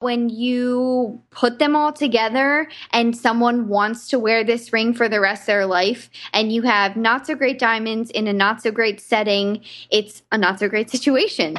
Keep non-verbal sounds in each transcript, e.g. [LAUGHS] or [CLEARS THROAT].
when you put them all together and someone wants to wear this ring for the rest of their life and you have not so great diamonds in a not so great setting, it's a not so great situation.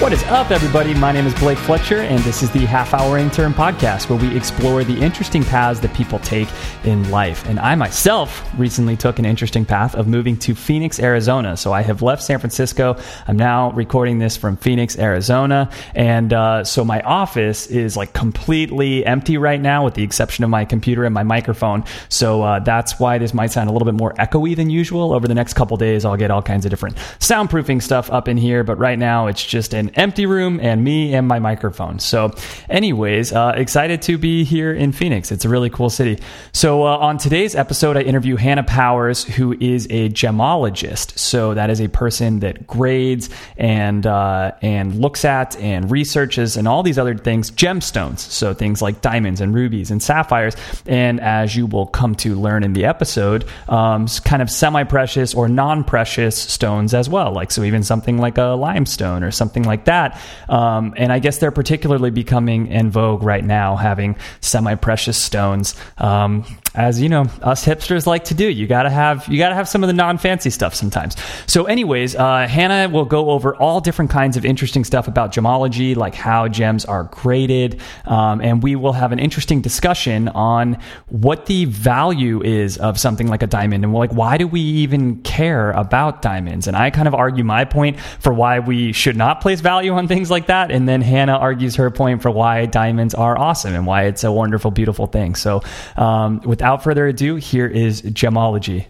What is up, everybody? My name is Blake Fletcher, and this is the Half Hour Intern Podcast, where we explore the interesting paths that people take in life. And I myself recently took an interesting path of moving to Phoenix, Arizona. So I have left San Francisco. I'm now recording this from Phoenix, Arizona. And uh, so my office is like completely empty right now, with the exception of my computer and my microphone. So uh, that's why this might sound a little bit more echoey than usual. Over the next couple days, I'll get all kinds of different soundproofing stuff up in here. But right now, it's just an empty room and me and my microphone. So, anyways, uh, excited to be here in Phoenix. It's a really cool city. So, uh, on today's episode, I interview Hannah Powers, who is a gemologist. So, that is a person that grades and uh, and looks at and researches and all these other things, gemstones. So, things like diamonds and rubies and sapphires. And as you will come to learn in the episode, um, kind of semi precious or non precious stones as well. Like, so even something like a limestone or something like that. Um, and I guess they're particularly becoming in vogue right now, having semi precious stones. Um, as you know, us hipsters like to do. You gotta have you gotta have some of the non fancy stuff sometimes. So, anyways, uh, Hannah will go over all different kinds of interesting stuff about gemology, like how gems are graded, um, and we will have an interesting discussion on what the value is of something like a diamond, and we're like why do we even care about diamonds? And I kind of argue my point for why we should not place value on things like that, and then Hannah argues her point for why diamonds are awesome and why it's a wonderful, beautiful thing. So, um, without further ado, here is gemology.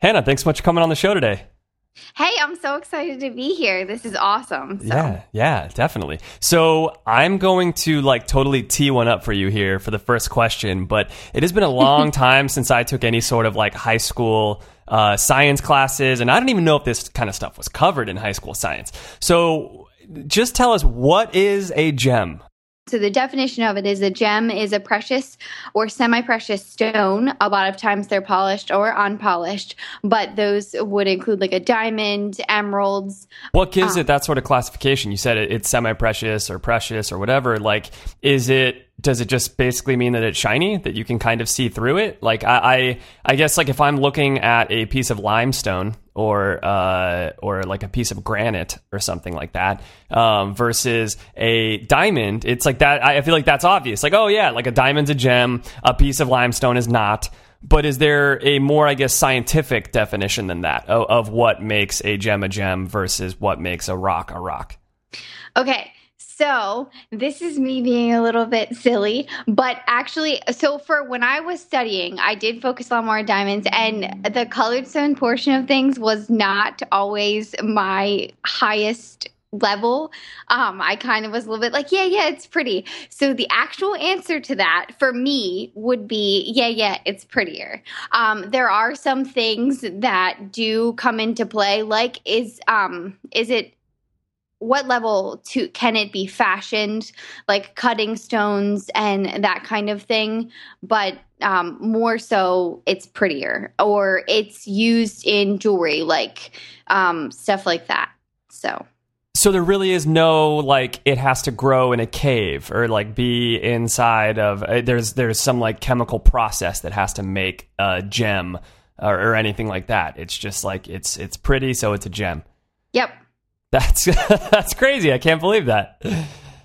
Hannah, thanks so much for coming on the show today. Hey, I'm so excited to be here. This is awesome. So. Yeah, yeah, definitely. So I'm going to like totally tee one up for you here for the first question, but it has been a long [LAUGHS] time since I took any sort of like high school uh, science classes, and I don't even know if this kind of stuff was covered in high school science. So just tell us what is a gem? So the definition of it is a gem is a precious or semi-precious stone. A lot of times they're polished or unpolished, but those would include like a diamond, emeralds. What gives um, it that sort of classification? You said it, it's semi-precious or precious or whatever. Like, is it? Does it just basically mean that it's shiny that you can kind of see through it? Like, I, I, I guess like if I'm looking at a piece of limestone or uh, or like a piece of granite or something like that um, versus a diamond, it's like that. I feel like that's obvious. Like, oh yeah, like a diamond's a gem, a piece of limestone is not. But is there a more, I guess, scientific definition than that of, of what makes a gem a gem versus what makes a rock a rock? Okay. So, this is me being a little bit silly, but actually, so for when I was studying, I did focus a lot more on diamonds, and the colored stone portion of things was not always my highest level. Um, I kind of was a little bit like, yeah, yeah, it's pretty. So, the actual answer to that for me would be, yeah, yeah, it's prettier. Um, there are some things that do come into play, like, is, um, is it, what level to can it be fashioned like cutting stones and that kind of thing but um, more so it's prettier or it's used in jewelry like um, stuff like that so So there really is no like it has to grow in a cave or like be inside of uh, there's there's some like chemical process that has to make a gem or, or anything like that. It's just like it's it's pretty, so it's a gem. yep That's [LAUGHS] that's crazy. I can't believe that.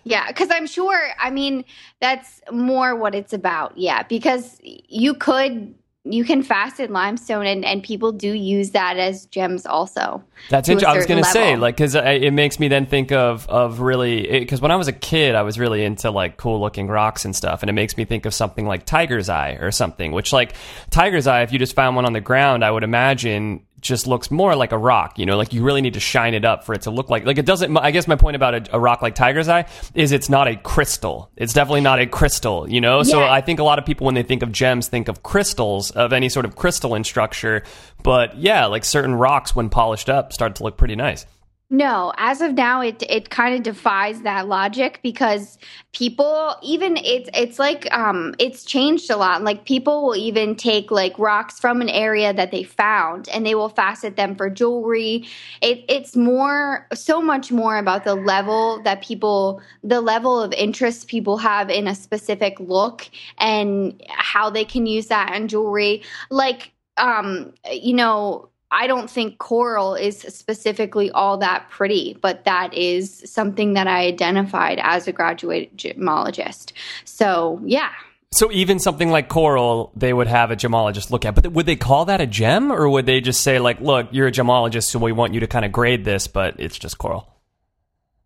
Yeah, because I'm sure, I mean, that's more what it's about. Yeah, because you could, you can fasten limestone and, and people do use that as gems also. That's interesting. I was going to say, like, because it makes me then think of of really because when I was a kid, I was really into like cool looking rocks and stuff, and it makes me think of something like tiger's eye or something. Which, like, tiger's eye, if you just found one on the ground, I would imagine just looks more like a rock. You know, like you really need to shine it up for it to look like like it doesn't. I guess my point about a, a rock like Tiger's Eye is it's not a crystal. It's definitely not a crystal. You know, so I think a lot of people when they think of gems think of crystals of any sort of crystalline structure. But yeah, like certain rocks when polished up start to look pretty nice. No, as of now, it it kind of defies that logic because people even it's it's like um it's changed a lot. Like people will even take like rocks from an area that they found and they will facet them for jewelry. It it's more so much more about the level that people the level of interest people have in a specific look and how they can use that in jewelry. Like um you know I don't think coral is specifically all that pretty, but that is something that I identified as a graduated gemologist. So, yeah. So even something like coral, they would have a gemologist look at. But would they call that a gem, or would they just say like, "Look, you're a gemologist, so we want you to kind of grade this, but it's just coral."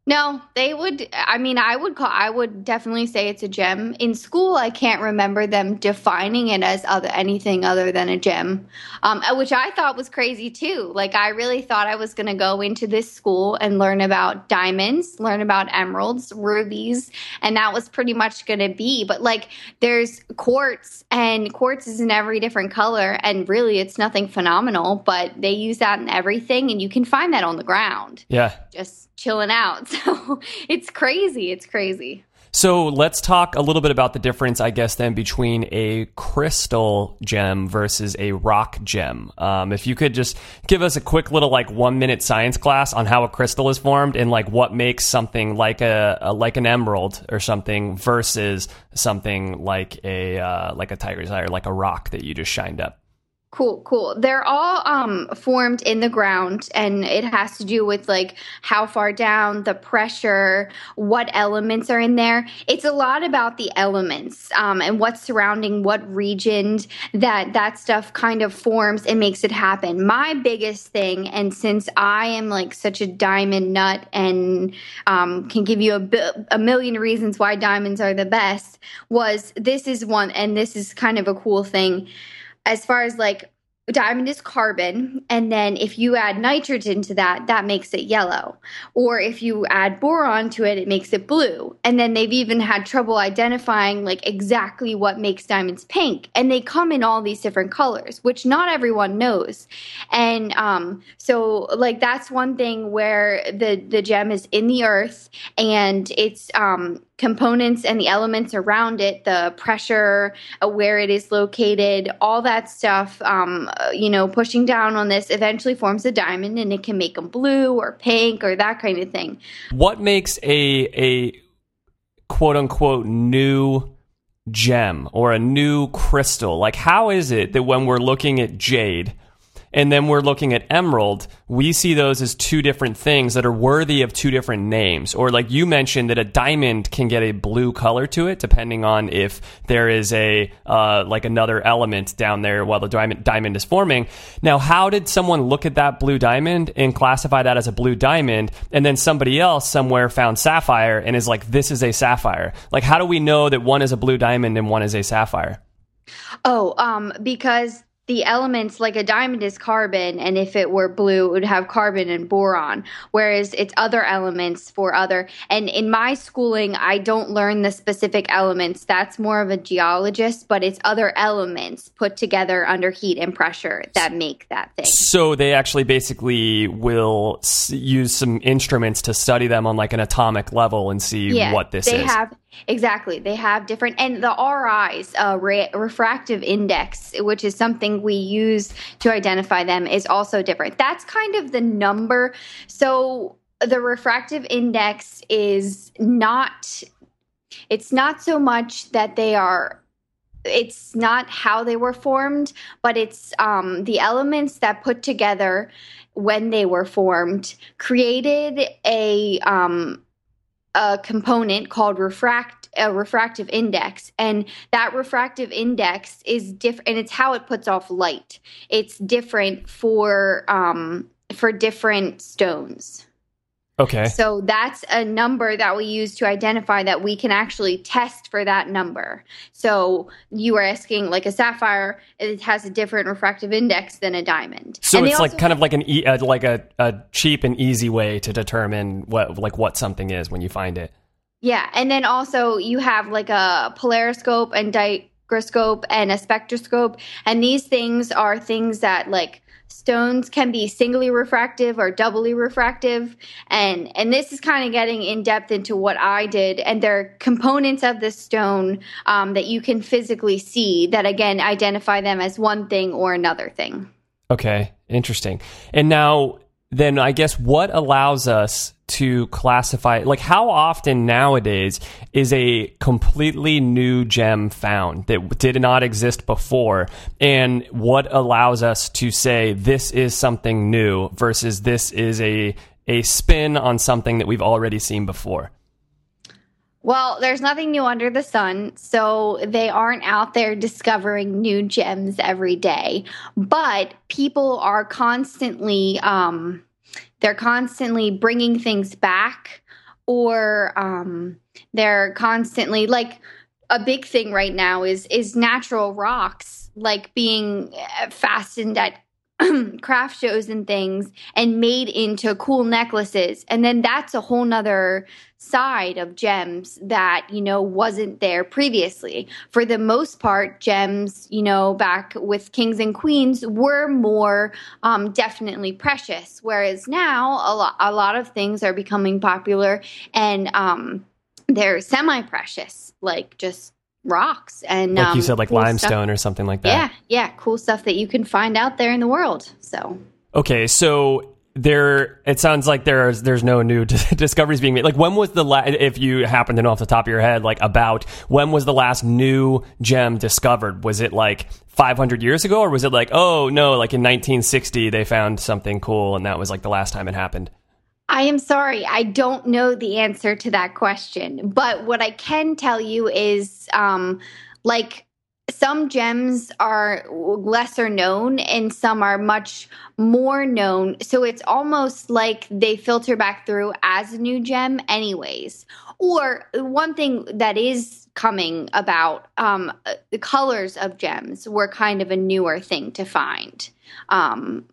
No, they would. I mean, I would call. I would definitely say it's a gem. In school, I can't remember them defining it as other anything other than a gem, um, which I thought was crazy too. Like, I really thought I was going to go into this school and learn about diamonds, learn about emeralds, rubies, and that was pretty much going to be. But like, there's quartz, and quartz is in every different color, and really, it's nothing phenomenal. But they use that in everything, and you can find that on the ground Yeah. just chilling out. [LAUGHS] So it's crazy. It's crazy. So let's talk a little bit about the difference, I guess, then between a crystal gem versus a rock gem. Um, if you could just give us a quick little like one minute science class on how a crystal is formed and like what makes something like a, a like an emerald or something versus something like a uh, like a tiger's eye or like a rock that you just shined up. Cool, cool. They're all um, formed in the ground, and it has to do with like how far down, the pressure, what elements are in there. It's a lot about the elements um, and what's surrounding what region that that stuff kind of forms and makes it happen. My biggest thing, and since I am like such a diamond nut and um, can give you a, bi- a million reasons why diamonds are the best, was this is one, and this is kind of a cool thing as far as like diamond is carbon and then if you add nitrogen to that that makes it yellow. Or if you add boron to it it makes it blue. And then they've even had trouble identifying like exactly what makes diamonds pink. And they come in all these different colors which not everyone knows. And um so like that's one thing where the the gem is in the earth and it's um components and the elements around it, the pressure, uh, where it is located, all that stuff, um, uh, you know, pushing down on this eventually forms a diamond and it can make them blue or pink or that kind of thing. What makes a a quote unquote new gem or a new crystal? Like how is it that when we're looking at jade and then we're looking at emerald, we see those as two different things that are worthy of two different names. Or like you mentioned that a diamond can get a blue color to it depending on if there is a uh, like another element down there while the diamond diamond is forming. Now, how did someone look at that blue diamond and classify that as a blue diamond, and then somebody else somewhere found sapphire and is like, this is a sapphire? Like, how do we know that one is a blue diamond and one is a sapphire? Oh, um, because the elements like a diamond is carbon and if it were blue it would have carbon and boron whereas it's other elements for other. And in my schooling i don't learn the specific elements. That's more of a geologist but it's other elements put together under heat and pressure that make that thing. So they actually basically will s- use some instruments to study them on like an atomic level and see what this they is. have exactly. They have different and the ris uh, re- refractive index which is something we use to identify them is also different. That's kind of the number. So the refractive index is not it's not so much that they are it's not how they were formed but it's um, the elements that put together when they were formed created a um, a component called refract a refractive index. And that refractive index is different and it's how it puts off light. It's different for um for different stones Okay. So that's a number that we use to identify that we can actually test for that number. So you are asking like a sapphire, it has a different refractive index than a diamond. So And it's like kind of like an e- uh, like a, a cheap and easy way to determine what like what something is when you find it. Yeah, and then also you have like a polariscope and dichroscope and a spectroscope, and these things are things that like stones can be singly refractive or doubly refractive and and this is kind of getting in depth into what i did and there are components of the stone um, that you can physically see that again identify them as one thing or another thing Okay, interesting. And now, then I guess what allows us to classify, like, how often nowadays is a completely new gem found that did not exist before? And what allows us to say this is something new versus this is a, a spin on something that we've already seen before? Well, there's nothing new under the sun, so they aren't out there discovering new gems every day. But people are constantly, um, they're constantly bringing things back, or um, they're constantly like a big thing right now is is natural rocks like being uh, fastened at [CLEARS THROAT] craft shows and things and made into cool necklaces. And then that's a whole nother side of gems that you know wasn't there previously. For the most part gems you know back with kings and queens were more um, definitely precious. Whereas now a lot, a lot of things are becoming popular and um, they're semi-precious like just rocks and Like um, you said, like cool limestone stuff. or something like that. yeah yeah cool stuff that you can find out there in the world so Okay, so there it sounds like there's there's no new [LAUGHS] discoveries being made. Like when was the last if you happen to know off the top of your head like about when was the last new gem discovered? Was it like 500 years ago or was it like oh no, like in 1960 they found something cool and that was like the last time it happened? I am sorry, I don't know the answer to that question. But what I can tell you is um, like some gems are lesser known and some are much more known. So it's almost like they filter back through as a new gem, anyways. Or one thing that is coming about um, the colors of gems were kind of a newer thing to find. Um,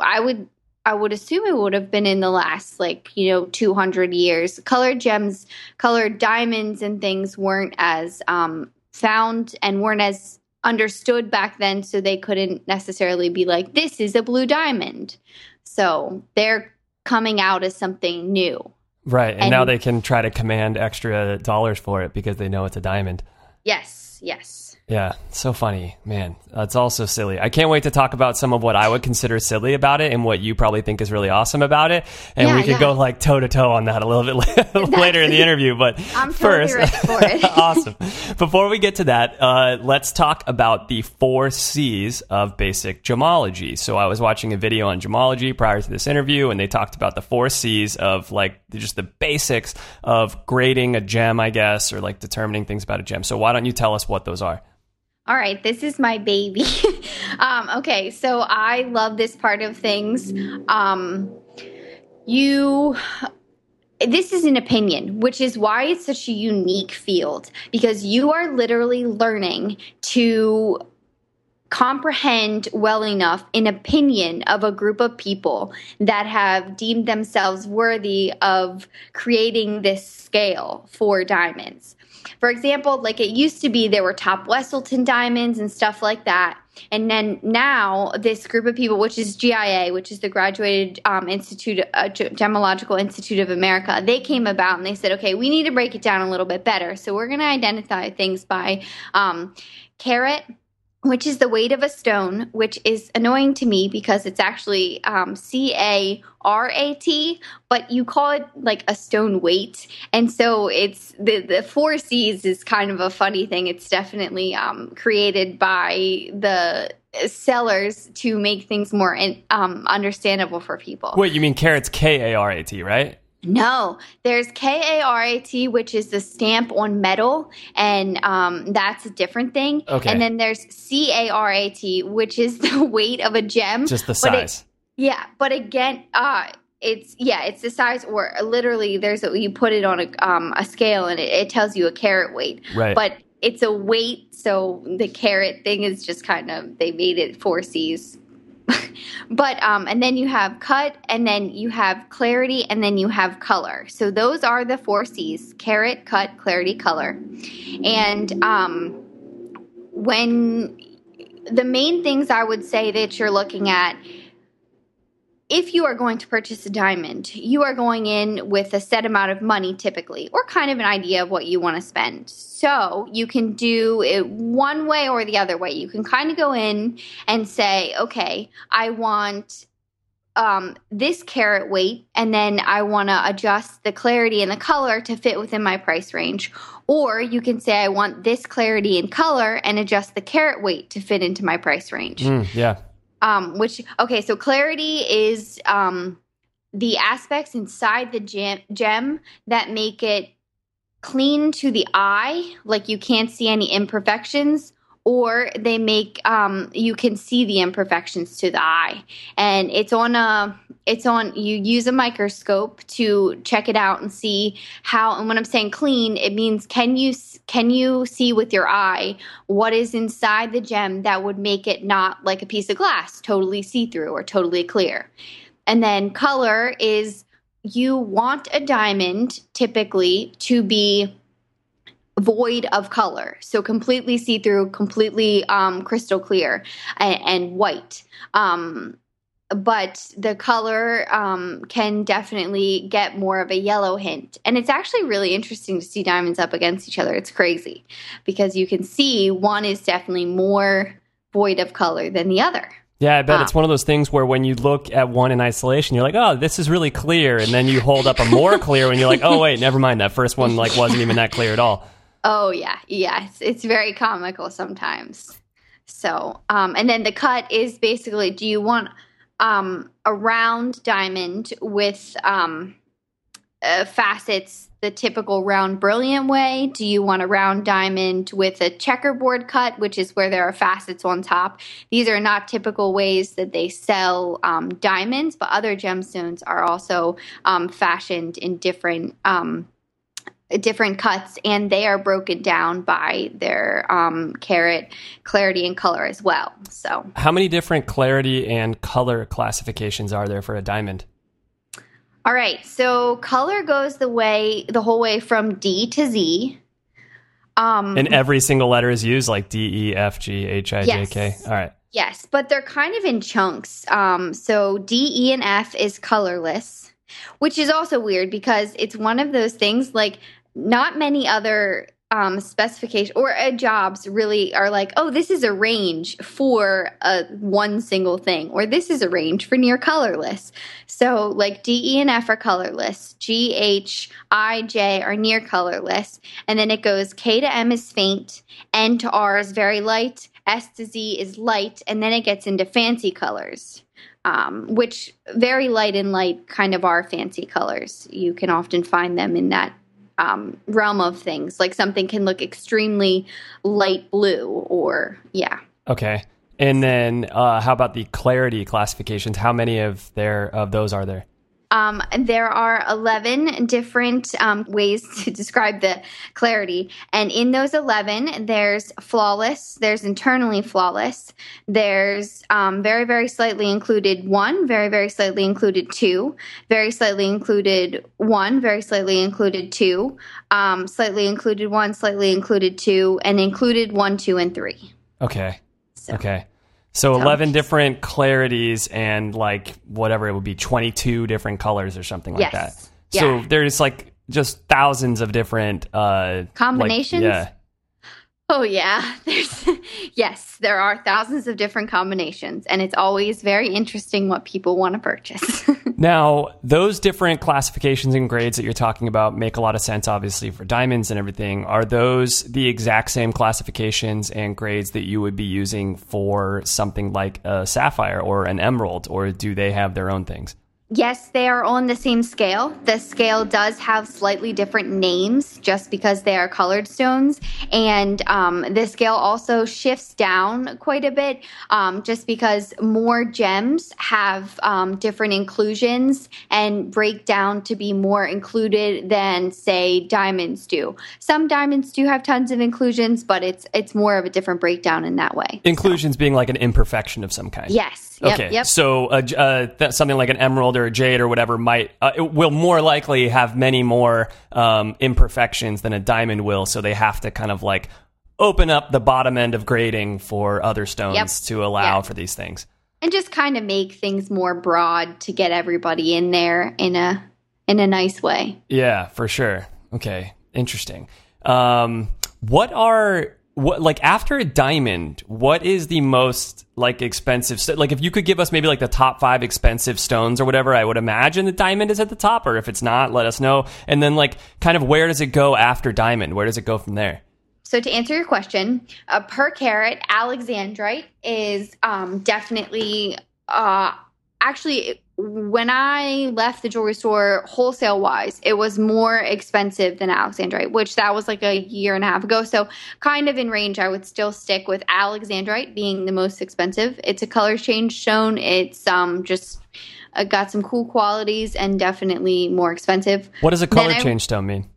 I would I would assume it would have been in the last like, you know, 200 years. Colored gems, colored diamonds and things weren't as um, found and weren't as understood back then, so they couldn't necessarily be like, this is a blue diamond. So they're coming out as something new. Right. And, And- now they can try to command extra dollars for it because they know it's a diamond. Yes, yes. Yeah, so funny, man. That's also silly. I can't wait to talk about some of what I would consider silly about it and what you probably think is really awesome about it. And Yeah, we could yeah. go like toe to toe on that a little bit [LAUGHS] later in the interview. But [LAUGHS] I'm first, ready for it. [LAUGHS] awesome. Before we get to that, uh, let's talk about the four C's of basic gemology. So I was watching a video on gemology prior to this interview, and they talked about the four C's of like just the basics of grading a gem, I guess, or like determining things about a gem. So why don't you tell us what those are? All right, this is my baby. [LAUGHS] um, okay, so I love this part of things. Um, you this is an opinion, which is why it's such a unique field because you are literally learning to comprehend well enough an opinion of a group of people that have deemed themselves worthy of creating this scale for diamonds. For example, like it used to be there were top Wesselton diamonds and stuff like that. And then now this group of people, which is GIA, which is the Graduated um, Institute, uh, Gemological Institute of America, they came about and they said, okay, we need to break it down a little bit better. So we're going to identify things by um, carat, which is the weight of a stone, which is annoying to me because it's actually um, C A R A T, but you call it like a stone weight, and so it's the the four C's is kind of a funny thing. It's definitely um, created by the sellers to make things more um, understandable for people. Wait, you mean karats K A R A T, right? No, there's K A R A T, which is the stamp on metal, and um, that's a different thing. Okay. And then there's C A R A T, which is [LAUGHS] the weight of a gem. Just the But it- size. yeah, but again, uh, it's yeah, it's the size or literally there's a, you put it on a um a scale and it, it tells you a carat weight. Right. But it's a weight, so the carat thing is just kind of they made it four C's. [LAUGHS] but um and then you have cut and then you have clarity and then you have color. So those are the four C's: carat, cut, clarity, color. And um when the main things I would say that you're looking at if you are going to purchase a diamond, you are going in with a set amount of money typically, or kind of an idea of what you want to spend. So you can do it one way or the other way. You can kind of go in and say, okay, I want um, this carat weight, and then I want to adjust the clarity and the color to fit within my price range. Or you can say, I want this clarity and color and adjust the carat weight to fit into my price range Mm, yeah. Um, which okay so clarity is um, the aspects inside the gem, gem that make it clean to the eye like you can't see any imperfections or they make um, you can see the imperfections to the eye. And it's on a it's on you use a microscope to check it out and see how and when i'm saying clean it means can you can you see with your eye what is inside the gem that would make it not like a piece of glass totally see through or totally clear? And then color is you want a diamond typically to be void of color so completely see through completely um, crystal clear and, and white um, but the color um, can definitely get more of a yellow hint and it's actually really interesting to see diamonds up against each other it's crazy because you can see one is definitely more void of color than the other Yeah, I bet Ah. it's one of those things where when you look at one in isolation, you're like, "Oh, this is really clear," and then you hold up a more clear, and you're like, "Oh, wait, never mind. That first one like wasn't even that clear at all." Oh yeah, yeah. It's, it's very comical sometimes. So, um, and then the cut is basically: do you want um, a round diamond with um, uh, facets the typical round brilliant way? Do you want a round diamond with a checkerboard cut, which is where there are facets on top? These are not typical ways that they sell um, diamonds, but other gemstones are also um, fashioned in different. Um, different cuts and they are broken down by their um, carat clarity and color as well so How many different clarity and color classifications are there for a diamond? all right so color goes the way the whole way from d to z um And every single letter is used, like D, E, F, G, H, I, J, K. Yes. All right. Yes, but they're kind of in chunks. Um, so D, E, and F is colorless, which is also weird because it's one of those things like not many other um, specification or uh, jobs really are like, oh, this is a range for a one single thing, or this is a range for near colorless. So like D, E, and F are colorless. G, H, I, J are near colorless, and then it goes K to M is faint, N to R is very light, S to Z is light, and then it gets into fancy colors. Um, which very light and light kind of are fancy colors. You can often find them in that um, realm of things. Like something can look extremely light blue, or yeah. Okay. And then, uh, how about the clarity classifications? How many of there of those are there? Um, there are 11 different um, ways [LAUGHS] to describe the clarity. And in those 11, there's flawless, there's internally flawless, there's um, very, very slightly included one, very, very slightly included two, very slightly included one, very slightly included two, um, slightly included one, slightly included two, and included one, two, and three. Okay. So, Okay. So 11 different clarities and like whatever it would be 22 different colors or something like Yes. that. Yeah. So there's like just thousands of different uh like- Combinations? yeah. Oh yeah, [LAUGHS] there's yes, there are thousands of different combinations and it's always very interesting what people want to purchase. [LAUGHS] Now, those different classifications and grades that you're talking about make a lot of sense, obviously, for diamonds and everything. Are those the exact same classifications and grades that you would be using for something like a sapphire or an emerald, or do they have their own things? Yes, they are on the same scale. The scale does have slightly different names just because they are colored stones. And um, the scale also shifts down quite a bit um, just because more gems have um, different inclusions and break down to be more included than, say, diamonds do. Some diamonds do have tons of inclusions, but it's it's more of a different breakdown in that way. Inclusions being like an imperfection of some kind. Yes. Yep, Okay, Yep. so uh, uh, th- something like an emerald or a jade or whatever might uh, it will more likely have many more um, imperfections than a diamond will. So they have to kind of like open up the bottom end of grading for other stones Yep. to allow for these things. and just kind of make things more broad to get everybody in there in a in a nice way. Yeah, for sure. Okay, interesting. Um, what are what like after a diamond? What is the most like expensive? st- Like, if you could give us maybe like the top five expensive stones or whatever, I would imagine the diamond is at the top. Or if it's not, let us know. And then like, kind of where does it go after diamond? Where does it go from there? So to answer your question, uh, per carat alexandrite is um, definitely uh, actually when I left the jewelry store wholesale wise, it was more expensive than alexandrite, which that was like a year and a half ago. So kind of in range, I would still stick with alexandrite being the most expensive. It's a color change stone. It's um just uh, got some cool qualities and definitely more expensive. What does a color I- change stone mean?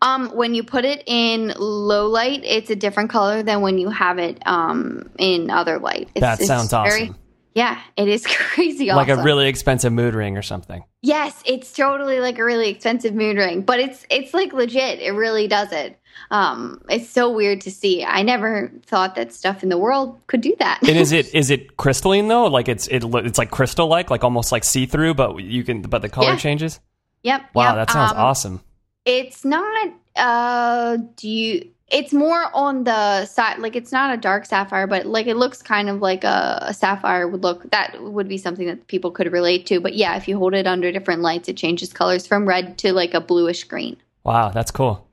Um, when you put it in low light, it's a different color than when you have it um in other light. It's, That sounds very- awesome. Yeah, it is [LAUGHS] crazy. Like a really expensive mood ring or something. yes, it's totally like a really expensive mood ring, but it's it's like legit. It really does it. Um, it's so weird to see. I never thought that stuff in the world could do that. And is [LAUGHS] it is it crystalline though? Like it's it it's like crystal like, like almost like see through, but you can but the color Yeah. changes. yep. Wow, yep. that sounds Um, awesome. It's not. Uh, do you? It's more on the side. Like it's not a dark sapphire, but like it looks kind of like a, a sapphire would look. That would be something that people could relate to. But yeah, if you hold it under different lights, it changes colors from red to like a bluish green. Wow, that's cool.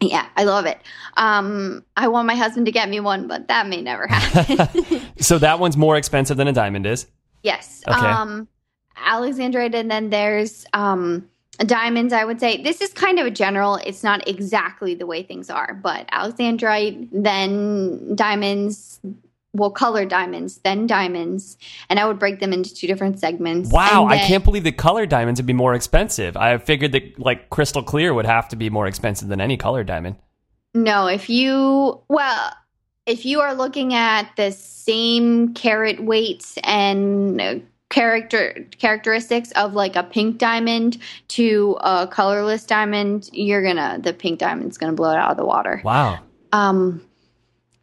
Yeah, I love it. Um, I want my husband to get me one, but that may never happen. [LAUGHS] So that one's more expensive than a diamond is. Yes. Okay. Um, Alexandrite, and then there's um, diamonds. I would say this is kind of a general. It's not exactly the way things are, but Alexandrite, then diamonds. Well, colored diamonds, then diamonds, and I would break them into two different segments. Wow, And I can't believe the color diamonds would be more expensive. I figured that like crystal clear would have to be more expensive than any color diamond. No, if you well, if you are looking at the same carat weights and uh, character characteristics of like a pink diamond to a colorless diamond, you're gonna the pink diamond's gonna blow it out of the water. Wow. Um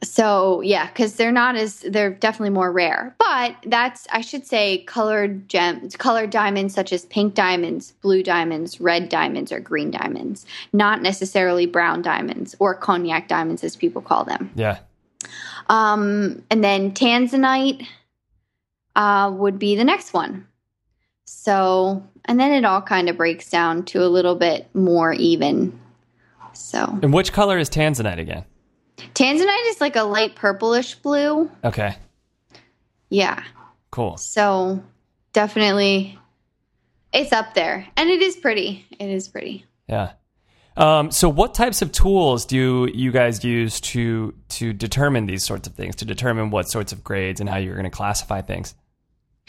so yeah, because they're not as they're definitely more rare. But that's I should say colored gems colored diamonds such as pink diamonds, blue diamonds, red diamonds, or green diamonds. Not necessarily brown diamonds or cognac diamonds as people call them. Yeah. Um and then tanzanite uh would be the next one. So and then it all kind of breaks down to a little bit more even. So And which color is tanzanite again? Tanzanite is like a light purplish blue. Okay. Yeah. Cool. So definitely it's up there. And it is pretty. It is pretty. Yeah. Um, so what types of tools do you guys use to to determine these sorts of things, to determine what sorts of grades and how you're going to classify things?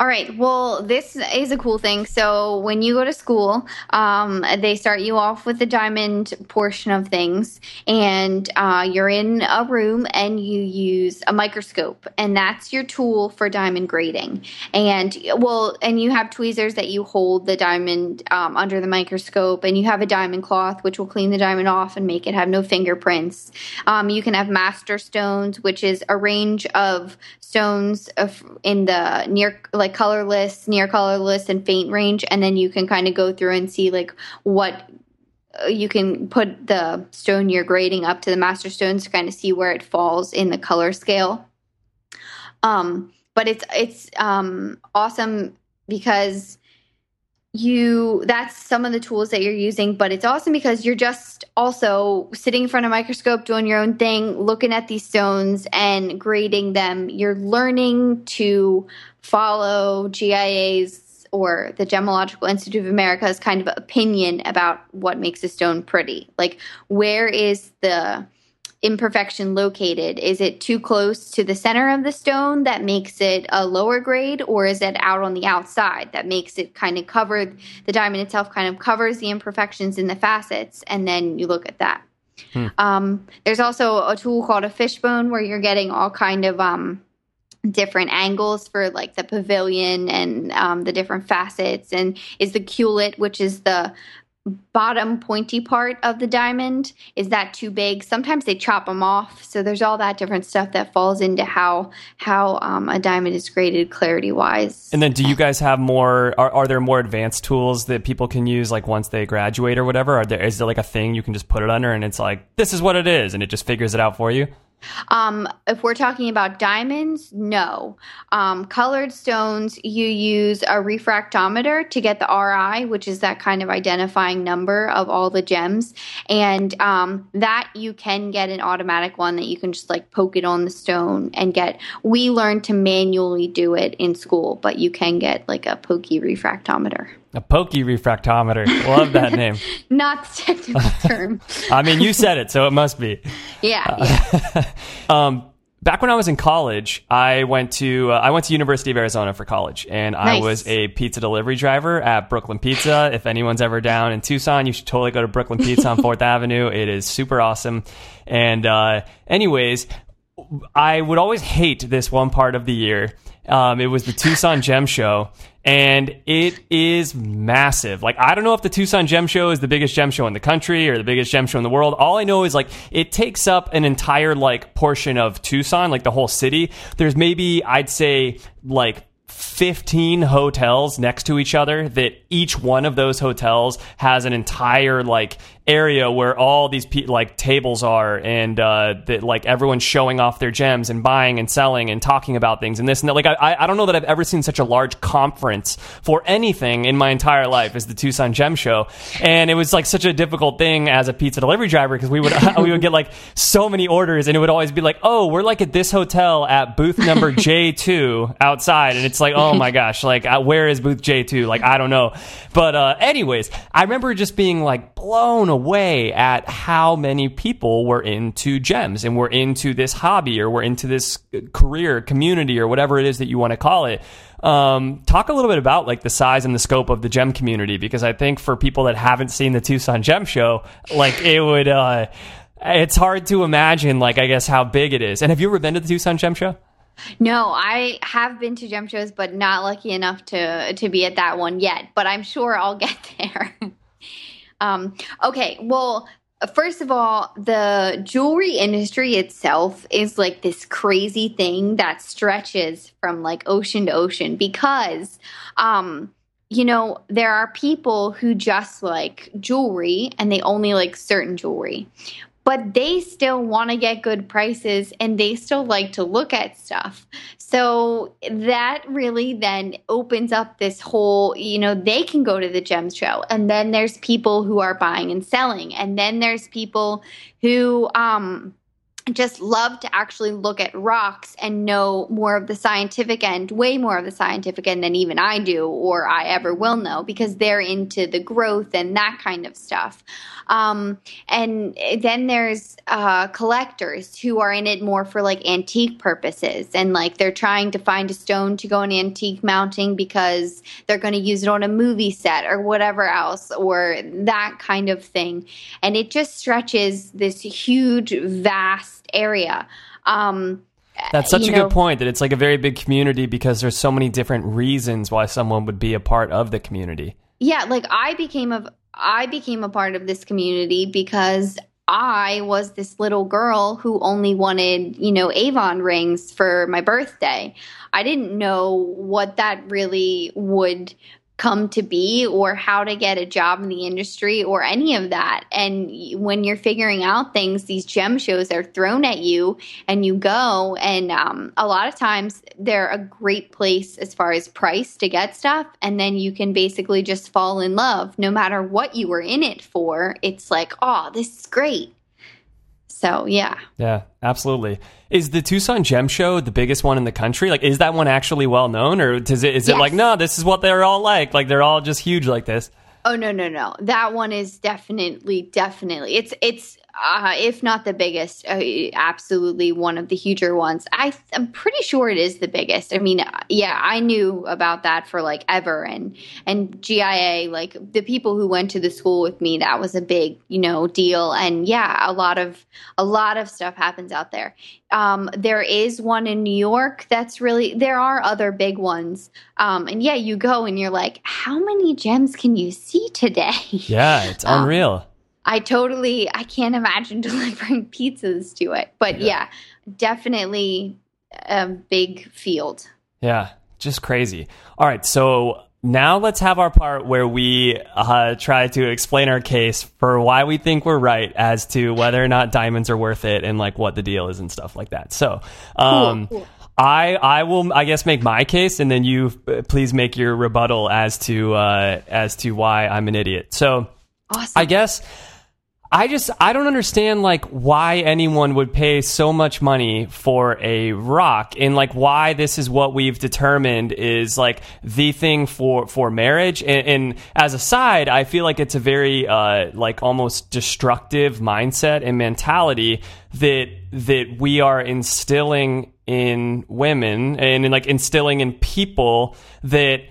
All right. Well, this is a cool thing. So when you go to school, um, they start you off with the diamond portion of things, and uh, you're in a room and you use a microscope, and that's your tool for diamond grading. And well, and you have tweezers that you hold the diamond um, under the microscope, and you have a diamond cloth which will clean the diamond off and make it have no fingerprints. Um, you can have master stones, which is a range of stones of, in the near like colorless, near colorless, and faint range, and then you can kind of go through and see like what uh, you can put the stone you're grading up to the master stones to kind of see where it falls in the color scale. Um, but it's it's um, awesome because you that's some of the tools that you're using but it's awesome because you're just also sitting in front of a microscope doing your own thing looking at these stones and grading them you're learning to follow gia's or the Gemological Institute of America's kind of opinion about what makes a stone pretty. Like, where is the imperfection located? Is it too close to the center of the stone that makes it a lower grade, or is it out on the outside that makes it kind of cover the diamond itself, kind of covers the imperfections in the facets, and then you look at that. Um, there's also a tool called a fishbone where you're getting all kind of um, different angles for like the pavilion and um, the different facets, and is the culet, which is the bottom pointy part of the diamond is that too big sometimes they chop them off so there's all that different stuff that falls into how how um, a diamond is graded clarity wise And then, do you guys have more? Are, are there more advanced tools that people can use, like once they graduate or whatever? Are there is there like a thing you can just put it under and it's like this is what it is, and it just figures it out for you? Um, if we're talking about diamonds, no. Um, colored stones, you use a refractometer to get the RI, which is that kind of identifying number of all the gems. And um, that you can get an automatic one that you can just like poke it on the stone and get. We learned to manually do it in school, but you can get like a pokey refractometer. A pokey refractometer. Love that name. [LAUGHS] Not the technical [LAUGHS] term. I mean, you said it, so it must be. [LAUGHS] Yeah. yeah. Um, back when I was in college, I went to uh, I went to University of Arizona for college, and I was a pizza delivery driver at Brooklyn Pizza. If anyone's ever down in Tucson, you should totally go to Brooklyn Pizza on Fourth Avenue. It is super awesome. And uh, anyways, I would always hate this one part of the year. Um, it was the Tucson Gem Show, and it is massive. Like, I don't know if the Tucson Gem Show is the biggest gem show in the country or the biggest gem show in the world. All I know is like it takes up an entire like portion of Tucson, like the whole city. There's maybe I'd say like 15 hotels next to each other that each one of those hotels has an entire like area where all these pe- like tables are and uh that like everyone's showing off their gems and buying and selling and talking about things and this and that. Like I, I don't know that I've ever seen such a large conference for anything in my entire life as the Tucson Gem Show. And it was like such a difficult thing as a pizza delivery driver because we would [LAUGHS] we would get like so many orders and it would always be like oh we're like at this hotel at booth number [LAUGHS] J2 outside. And it's like oh my gosh like uh, where is booth J2 like I don't know but uh anyways I remember just being like blown away at how many people were into gems and were into this hobby or were into this career community or whatever it is that you want to call it um, talk a little bit about like the size and the scope of the gem community because I think for people that haven't seen the Tucson Gem Show, like it would, uh, it's hard to imagine like I guess how big it is. And have you ever been to the Tucson Gem Show? No, I have been to gem shows, but not lucky enough to to be at that one yet. But I'm sure I'll get [LAUGHS] there. um, okay, well, first of all, the jewelry industry itself is like this crazy thing that stretches from like ocean to ocean because, um, you know, there are people who just like jewelry and they only like certain jewelry but they still want to get good prices and they still like to look at stuff. So that really then opens up this whole, you know, they can go to the gem show and then there's people who are buying and selling and then there's people who um just love to actually look at rocks and know more of the scientific end, way more of the scientific end than even I do or I ever will know because they're into the growth and that kind of stuff. Um, and then there's uh, collectors who are in it more for like antique purposes and like they're trying to find a stone to go in antique mounting because they're going to use it on a movie set or whatever else or that kind of thing. And it just stretches this huge, vast area. Um, That's such a know- good point that it's like a very big community because there's so many different reasons why someone would be a part of the community. yeah like i became a i became a part of this community because i was this little girl who only wanted you know avon rings for my birthday i didn't know what that really would come to be or how to get a job in the industry or any of that. And when you're figuring out things these gem shows are thrown at you and you go. And um, a lot of times they're a great place as far as price to get stuff. And then you can basically just fall in love. No matter what you were in it for it's like oh this is great. So yeah. Yeah, absolutely. Is the Tucson Gem Show the biggest one in the country? Like, is that one actually well known, or does it? Is it like, no, this is what they're all like? Like, they're all just huge like this. Oh no no no! That one is definitely definitely it's it's uh, if not the biggest, uh, absolutely one of the huger ones. I I'm pretty sure it is the biggest. I mean, uh, yeah, I knew about that for like ever, and and GIA like the people who went to the school with me, that was a big you know deal, and yeah, a lot of a lot of stuff happens out there. Um, there is one in New York that's really there are other big ones, um, and yeah, you go and you're like, how many gems can you see today? Yeah, it's [LAUGHS] Um, unreal. I totally I can't imagine [LAUGHS] delivering pizzas to it. But yeah, definitely a big field. Yeah, just crazy. All right, so now let's have our part where we uh, try to explain our case for why we think we're right as to whether or not diamonds are worth it and like what the deal is and stuff like that. So, um, cool. I I will I guess make my case and then you uh, please make your rebuttal as to uh, as to why I'm an idiot. So. Awesome. I guess I just I don't understand like why anyone would pay so much money for a rock and like why this is what we've determined is like the thing for for marriage. And, and as a side I feel like it's a very uh like almost destructive mindset and mentality that that we are instilling in women and like instilling in people that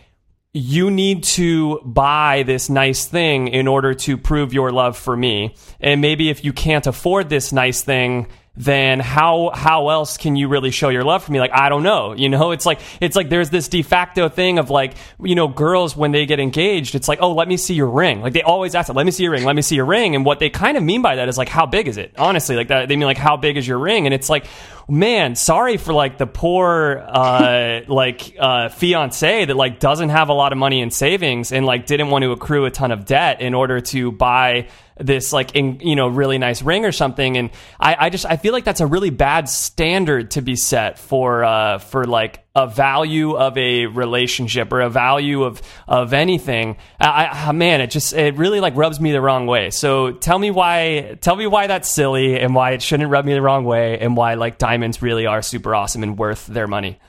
you need to buy this nice thing in order to prove your love for me. And maybe if you can't afford this nice thing, then how how else can you really show your love for me? Like I don't know, you know. It's like it's like there's this de facto thing of like you know girls when they get engaged, it's like oh let me see your ring. Like they always ask, it, let me see your ring, let me see your ring. And what they kind of mean by that is like how big is it? Honestly, like that they mean like how big is your ring? And it's like man, sorry for like the poor uh [LAUGHS] like uh fiance that like doesn't have a lot of money in savings and like didn't want to accrue a ton of debt in order to buy this like in, you know really nice ring or something and I, I just I feel like that's a really bad standard to be set for uh for like a value of a relationship or a value of of anything. I, I man it just it really like rubs me the wrong way. So tell me why tell me why that's silly and why it shouldn't rub me the wrong way and why like diamonds really are super awesome and worth their money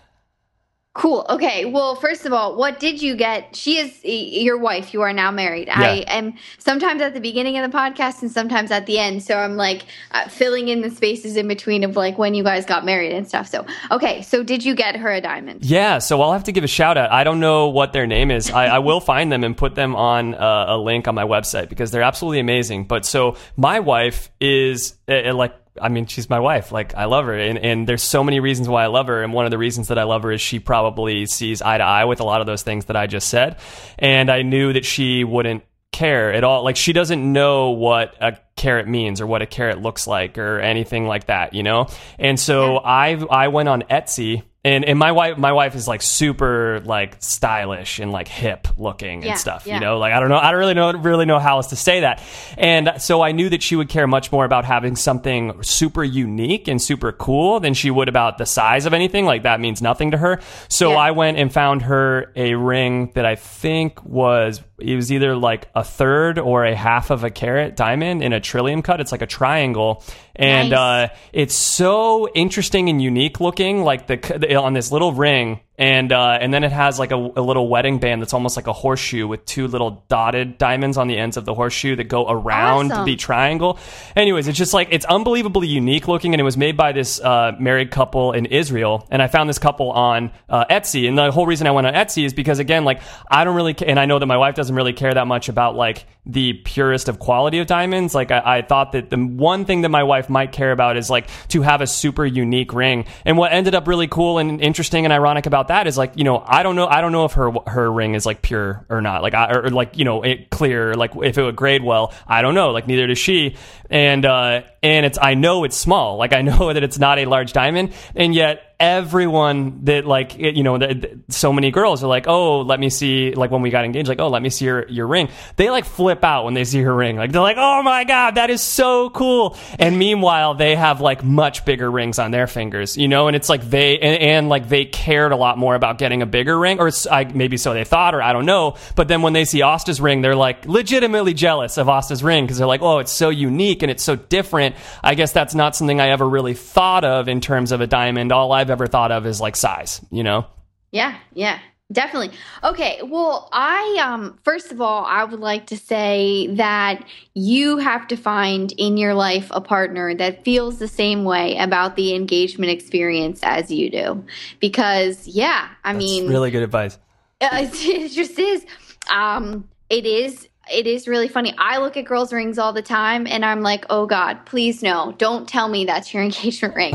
Cool. Okay. Well, first of all, what did you get? She is your wife. You are now married. I am sometimes at the beginning of the podcast and sometimes at the end. So I'm like uh, filling in the spaces in between of like when you guys got married and stuff. So, okay. So did you get her a diamond? Yeah, so I'll have to give a shout out. I don't know what their name is. I, I will find them and put them on uh, a link on my website because they're absolutely amazing. But so my wife is uh, like, I mean, she's my wife. Like, I love her. And, and there's so many reasons why I love her. And one of the reasons that I love her is she probably sees eye to eye with a lot of those things that I just said. And I knew that she wouldn't care at all. Like she doesn't know what a carat means or what a carat looks like or anything like that, you know? And so I I went on Etsy and and my wife my wife is like super like stylish and like hip looking Yeah, and stuff, yeah. you know? Like I don't know I don't really know really know how else to say that. And so I knew that she would care much more about having something super unique and super cool than she would about the size of anything. Like that means nothing to her. So Yeah. I went and found her a ring that I think was it was either like a third or a half of a carat diamond in a trillion cut. It's like a triangle, and Nice. uh, it's so interesting and unique looking. Like the, the on this little ring, and uh, and then it has like a, a little wedding band that's almost like a horseshoe with two little dotted diamonds on the ends of the horseshoe that go around Awesome. the triangle. Anyways, it's just like it's unbelievably unique looking, and it was made by this uh, married couple in Israel. And I found this couple on uh, Etsy, and the whole reason I went on Etsy is because again, like I don't really, ca- and I know that my wife doesn't really care that much about like the purest of quality of diamonds. Like I, I thought that the one thing that my wife might care about is like to have a super unique ring. And what ended up really cool and interesting and ironic about that is like you know I don't know I don't know if her her ring is like pure or not. Like I, or, like you know it clear like if it would grade well I don't know. Like neither does she and uh and it's I know it's small. Like I [LAUGHS] know that it's not a large diamond. And yet everyone that like it- you know that that so many girls are like oh let me see like when we got engaged like oh let me see your your ring. They like flip out when they see her ring. Like they're like oh my god that is so cool. And meanwhile they have like much bigger rings on their fingers you know? And it's like they and, and like they cared a lot more about getting a bigger ring or I, maybe so they thought or I don't know. But then when they see Asta's ring they're like legitimately jealous of Asta's ring because they're like oh it's so unique and it's so different I guess that's not something I ever really thought of in terms of a diamond. All I've ever thought of is like size, you know? Yeah, yeah, definitely. Okay, well, I um first of all, I would like to say that you have to find in your life a partner that feels the same way about the engagement experience as you do. Because yeah, I mean, really good advice. Uh, [LAUGHS] it just is. Um, it is. It is really funny. I look at girls' rings all the time, and I'm like, "Oh God, please no! Don't tell me that's your [LAUGHS] engagement ring."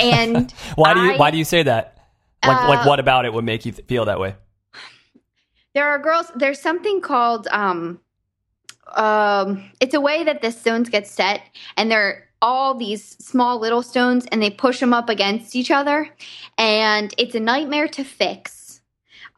And [LAUGHS] Why do you I- why do you say that? Like like Uh, what about it would make you th- feel that way? there are girls. There's something called um, um, it's a way that the stones get set, and they're all these small little stones, and they push them up against each other, and it's a nightmare to fix.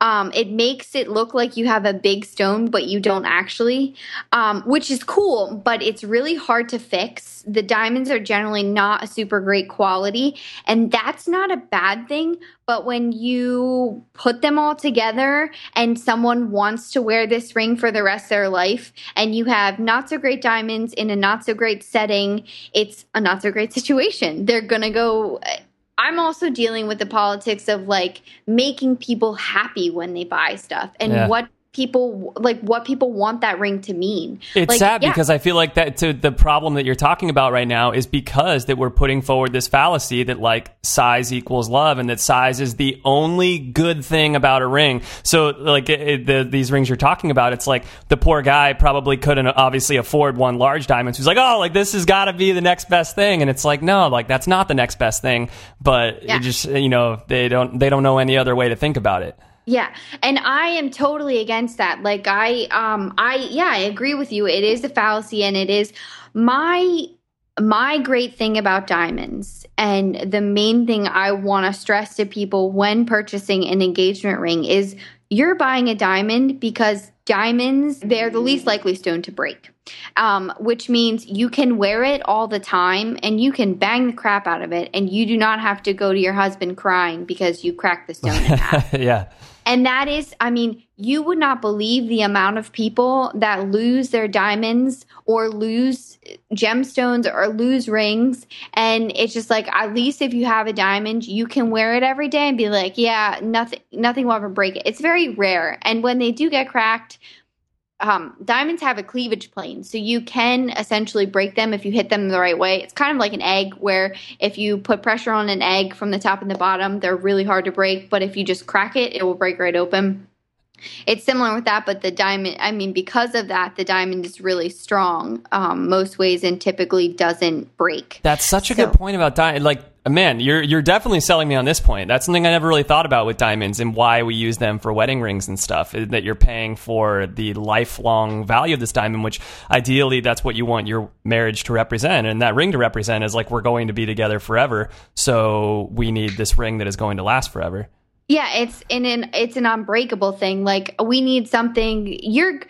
Um, it makes it look like you have a big stone, but you don't actually, um, which is cool, but it's really hard to fix. The diamonds are generally not a super great quality, and that's not a bad thing. But when you put them all together and someone wants to wear this ring for the rest of their life, and you have not so great diamonds in a not so great setting, it's a not so great [LAUGHS] situation. They're gonna go. I'm also dealing with the politics of like making people happy when they buy stuff and Yeah. what people like what people want that ring to mean. It's Like, sad yeah. because I feel like that to the problem that you're talking about right now is because that we're putting forward this fallacy that like size equals love and that size is the only good thing about a ring. So like it, it- the, these rings you're talking about, it's like the poor guy probably couldn't obviously afford one large diamond. So he's like, oh, like this has got to be the next best thing, and it's like no, like that's not the next best thing. But Yeah. it just you know they don't they don't know any other way to think about it. Yeah, and I am totally against that. Like I um I yeah, I agree with you. It is a fallacy and it is my my great thing about diamonds and the main thing I want to stress to people when purchasing an engagement ring is you're buying a diamond because diamonds they're the least likely stone to break um, which means you can wear it all the time and you can bang the crap out of it and you do not have to go to your husband crying because you cracked the stone in half [LAUGHS] yeah. And that is, I mean, you would not believe the amount of people that lose their diamonds or lose gemstones or lose rings. And it's just like, at least if you have a diamond, you can wear it every day and be like, yeah, nothing, nothing will ever break it. It's very rare. And when they do get cracked, um, diamonds have a cleavage plane, so you can essentially break them if you hit them the right way. It's kind of like an egg, where if you put pressure on an egg from the top and the bottom, they're really hard to break. But if you just crack it, it will break right open. It's similar with that, but the diamond, I mean, because of that, the diamond is really strong um, most ways and typically doesn't break. That's such a So- good point about diamond. Like, man, you're you're definitely selling me on this point. That's something I never really thought about with diamonds and why we use them for wedding rings and stuff. That you're paying for the lifelong value of this diamond, which ideally that's what you want your marriage to represent, and that ring to represent is like we're going to be together forever. So we need this ring that is going to last forever. Yeah, it's in an it's an unbreakable thing. Like we need something you're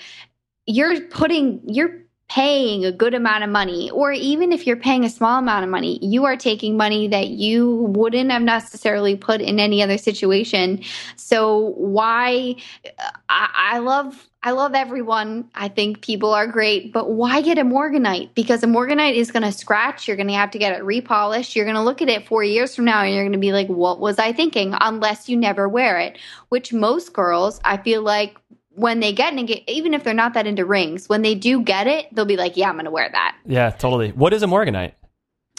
you're putting you're paying a good amount of money or even if you're paying a small amount of money, you are taking money that you wouldn't have necessarily put in any other situation. So why I, I love I love everyone. I think people are great, but why get a morganite? Because a morganite is going to scratch. You're going to have to get it repolished. You're going to look at it four years from now and you're going to be like, what was I thinking? Unless you never wear it, which most girls, I feel like, when they get an even if they're not that into rings, when they do get it, they'll be like, yeah, I'm going to wear that. Yeah, totally. What is a morganite?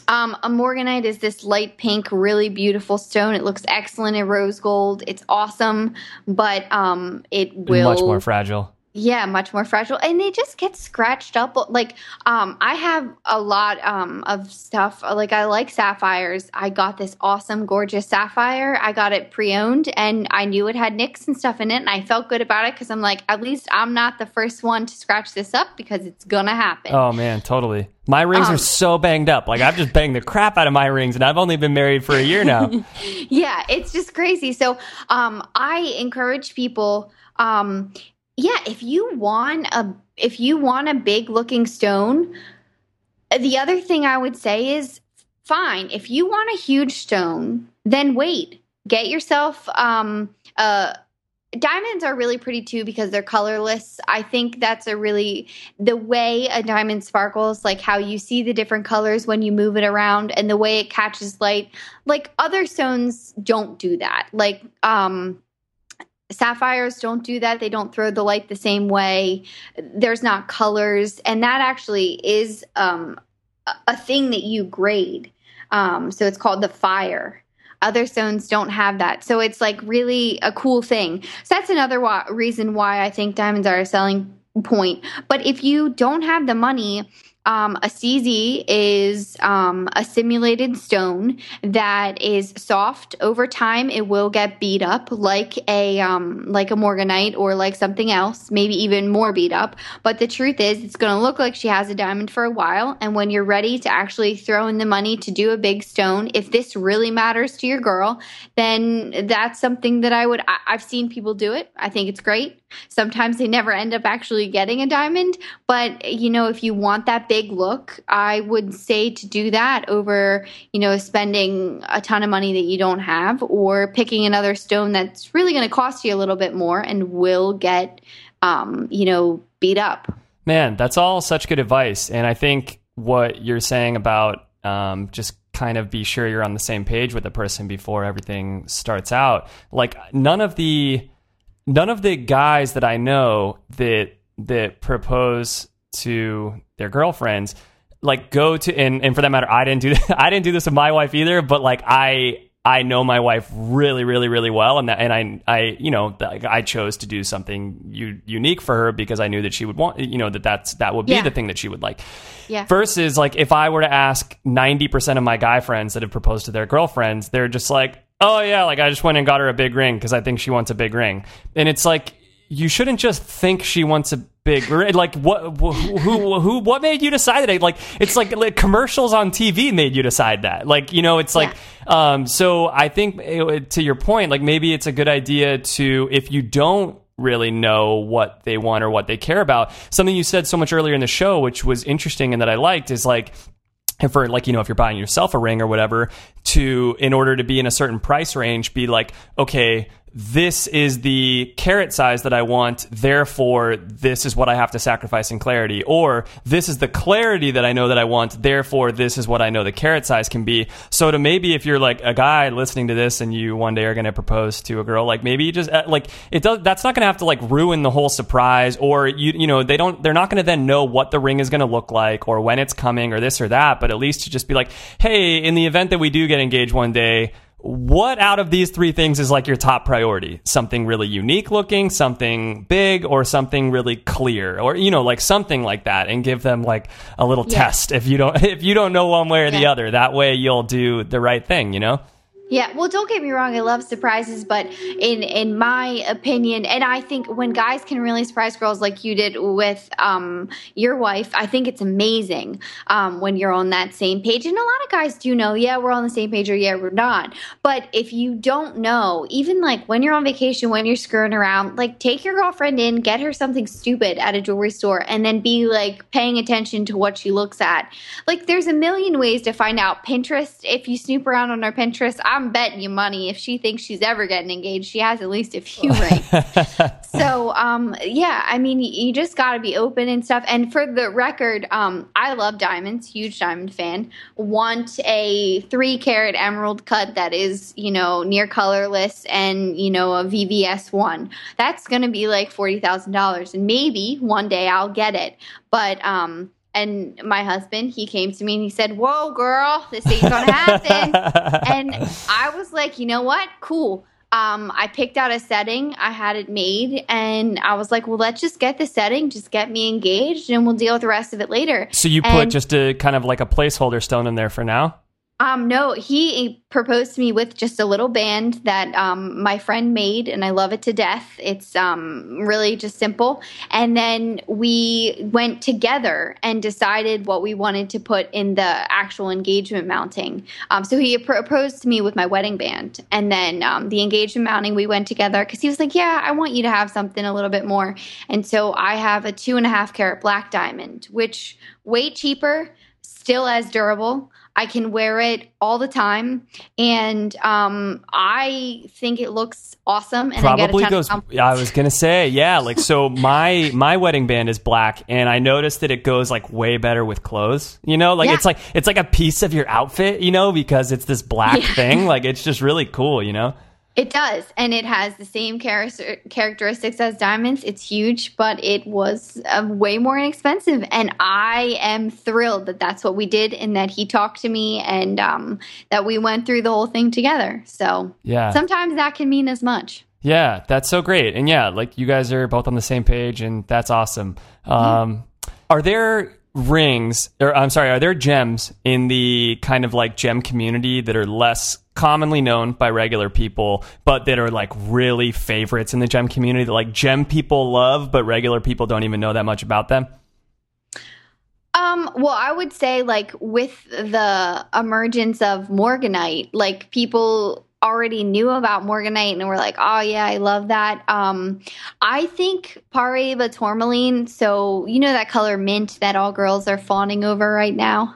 Um, a morganite is this light pink, really beautiful stone. It looks excellent in rose gold. It's awesome, but um, it will Much more fragile. Yeah, much more fragile, and they just get scratched up. Like, um, I have a lot um of stuff. Like, I like sapphires. I got this awesome, gorgeous sapphire. I got it pre-owned, and I knew it had nicks and stuff in it, and I felt good about it because I'm like, at least I'm not the first one to scratch this up because it's gonna happen. Oh man, totally. My rings Um, are so banged up. Like I've just banged the crap out of my rings, and I've only been married for a year now. [LAUGHS] yeah it's just crazy so um i encourage people um yeah if you want a if you want a big looking stone the other thing i would say is fine if you want a huge stone then wait get yourself um a diamonds are really pretty too because they're colorless. I think that's a really the way a diamond sparkles, like how you see the different colors when you move it around and the way it catches light. Like other stones don't do that. Like um sapphires don't do that. They don't throw the light the same way. There's not colors and that actually is um a- thing that you grade. Um so it's called the fire other stones don't have that so it's like really a cool thing so that's another wa- reason why i think diamonds are a selling point but if you don't have the money um, a CZ is um, a simulated stone that is soft. Over time, it will get beat up like a um, like a morganite or like something else, maybe even more beat up. But the truth is, it's going to look like she has a diamond for a while. And when you're ready to actually throw in the money to do a big stone, if this really matters to your girl, then that's something that I would. I, I've seen people do it. I think it's great. Sometimes they never end up actually getting a diamond, but you know, if you want that big look, I would say to do that over, you know, spending a ton of money that you don't have or picking another stone that's really going to cost you a little bit more and will get, um, you know, beat up. Man, that's all such good advice. And I think what you're saying about um, just kind of be sure you're on the same page with the person before everything starts out. Like none of the none of the guys that I know that that propose to their girlfriends like go to and, and for that matter I didn't do [LAUGHS] I didn't do this with my wife either but like I I know my wife really really really well and that and I I you know like I chose to do something u- unique for her because I knew that she would want you know that that's that would be Yeah. the thing that she would like Yeah. versus like if I were to ask 90% of my guy friends that have proposed to their girlfriends they're just like oh yeah like I just went and got her a big ring because I think she wants a big ring. And it's like you shouldn't just think she wants a big ring like what who, who who what made you decide that? Like it's like, like commercials on TV made you decide that. Like you know it's like um so I think eh, to your point like maybe it's a good idea to if you don't really know what they want or what they care about something you said so much earlier in the show which was interesting and that I liked is like and for like you know if you're buying yourself a ring or whatever to in order to be in a certain price range be like okay this is the carat size that I want therefore this is what I have to sacrifice in clarity. Or this is the clarity that I know that I want therefore this is what I know the carat size can be. So to maybe if you're like a guy listening to this and you one day are going to propose to a girl like maybe you just uh, like it does that's not going to have to like ruin the whole surprise or you you know they don't they're not going to then know what the ring is going to look like or when it's coming or this or that but at least to just be like hey in the event that we do get engaged one day what out of these three things is like your top priority? Something really unique looking something big or something really clear? Or you know like something like that and give them like a little Yeah. test if you don't [LAUGHS] if you don't know one way or the other. That way you'll do the right thing you know Yeah, well, don't get me wrong. I love surprises, but in in my opinion, and I think when guys can really surprise girls like you did with um, your wife, I think it's amazing um, when you're on that same page. And a lot of guys do know, yeah, we're on the same page, or yeah, we're not. But if you don't know, even like when you're on vacation, when you're screwing around, like take your girlfriend in, get her something stupid at a jewelry store, and then be like paying attention to what she looks at. Like, there's a million ways to find out. Pinterest, if you snoop around on our Pinterest, I'm betting you money if she thinks she's ever getting engaged, she has at least a few rings. [LAUGHS] so, um, yeah, I mean, you just got to be open and stuff. And for the record, um, I love diamonds, huge diamond fan. Want a three carat emerald cut that is, you know, near colorless and, you know, a VVS one. That's going to be like $40,000. And maybe one day I'll get it. But, um, and my husband, he came to me and he said, Whoa, girl, this ain't gonna happen. [LAUGHS] and I was like, you know what? Cool. Um, I picked out a setting, I had it made, and I was like, well, let's just get the setting, just get me engaged, and we'll deal with the rest of it later. so you put And- just a kind of like a placeholder stone in there for now Um, no, he proposed to me with just a little band that um, my friend made, and I love it to death. It's um, really just simple. And then we went together and decided what we wanted to put in the actual engagement mounting. Um, so he proposed to me with my wedding band, and then um, the engagement mounting we went together because he was like, "Yeah, I want you to have something a little bit more." And so I have a two and a half carat black diamond, which way cheaper, still as durable. I can wear it all the time, and um, I think it looks awesome. And I Probably ton goes. I was gonna say, yeah. Like, so my my wedding band is black, and I noticed that it goes like way better with clothes. You know, like Yeah. it's like it's like a piece of your outfit. You know, because it's this black Yeah. thing. [LAUGHS] Like, it's just really cool. You know. It does, and it has the same character- characteristics as diamonds. It's huge, but it was uh, way more inexpensive, and I am thrilled that that's what we did, and that he talked to me, and um, that we went through the whole thing together. So Yeah. sometimes that can mean as much. Yeah, that's so great. And yeah, like you guys are both on the same page and that's awesome. Um, are there rings or I'm sorry, are there gems in the kind of like gem community that are less commonly known by regular people, but that are like really favorites in the gem community that like gem people love, but regular people don't even know that much about them? Um, well, I would say like with the emergence of Morganite, like people already knew about Morganite and were like, "Oh yeah, I love that." Um, I think Paraiba tourmaline, so you know that color mint that all girls are fawning over right now.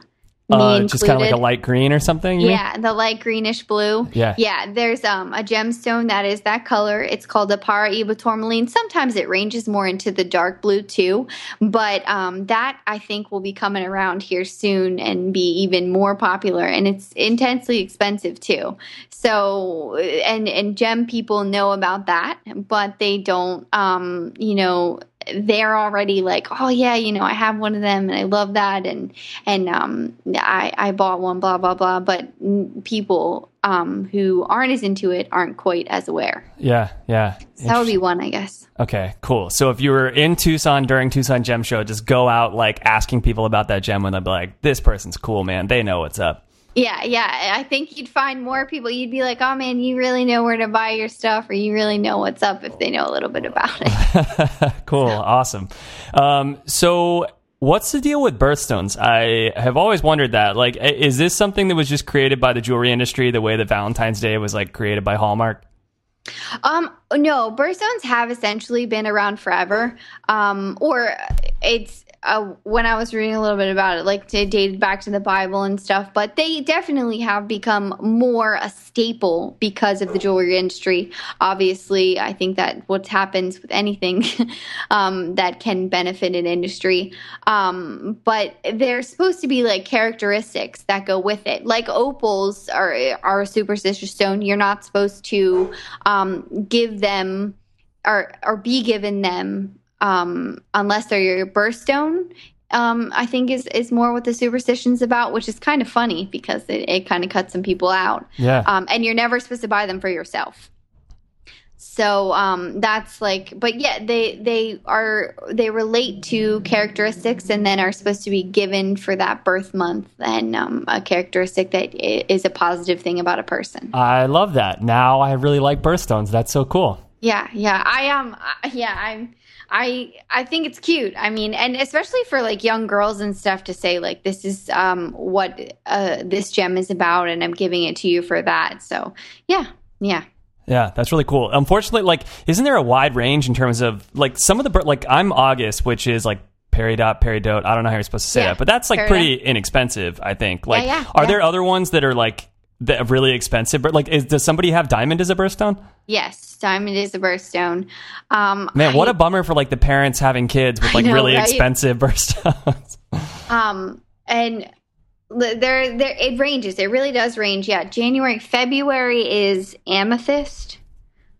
Uh, just kind of like a light green or something? you mean? Yeah, the light greenish blue. Yeah. Yeah, there's um a gemstone that is that color. It's called a Paraiba tourmaline. Sometimes it ranges more into the dark blue too, but um that I think will be coming around here soon and be even more popular and it's intensely expensive too. So and and gem people know about that, but they don't um you know they're already like, oh yeah, you know, I have one of them and I love that, and and um, I I bought one, blah blah blah. But people um who aren't as into it aren't quite as aware. Yeah, yeah. So that would be one, I guess. Okay, cool. So if you were in Tucson during Tucson Gem Show, just go out like asking people about that gem and they'll be like, this person's cool, man. They know what's up. Yeah, yeah. I think you'd find more people. You'd be like, oh man, you really know where to buy your stuff, or you really know what's up if they know a little bit about it. [LAUGHS] cool, awesome. Um, so what's the deal with birthstones? I have always wondered that. Like, is this something that was just created by the jewelry industry the way that Valentine's Day was like created by Hallmark? Um, no, birthstones have essentially been around forever. Um, or it's uh, when I was reading a little bit about it, like it dated back to the Bible and stuff. But they definitely have become more a staple because of the jewelry industry. Obviously, I think that what happens with anything [LAUGHS] um, that can benefit an industry. Um, but they're supposed to be like characteristics that go with it. Like opals are are a superstitious stone. You're not supposed to um, give them or or be given them um, unless they're your birthstone. Um, I think is is more what the superstition's about, which is kind of funny because it, it kind of cuts some people out. Yeah. Um, and you're never supposed to buy them for yourself. So um, that's like, but yeah, they they are they relate to characteristics and then are supposed to be given for that birth month and um, a characteristic that is a positive thing about a person. I love that. Now I really like birthstones. That's so cool. Yeah, yeah, I am. Um, yeah, I'm. I I think it's cute. I mean, and especially for like young girls and stuff to say like this is um what uh this gem is about, and I'm giving it to you for that. So yeah, yeah. Yeah, that's really cool. Unfortunately, like, isn't there a wide range in terms of like some of the like I'm August, which is like peridot, peridot. I don't know how you're supposed to say Yeah, that, but that's like peridot. pretty inexpensive. I think. Like, yeah, are yeah. there other ones that are like that really expensive? But like, is, does somebody have diamond as a birthstone? Yes, diamond is a birthstone. Um, Man, what a bummer for like the parents having kids with like know, really right? expensive [LAUGHS] birthstones. Um, and there, there, it ranges. It really does range. Yeah, January, February is amethyst.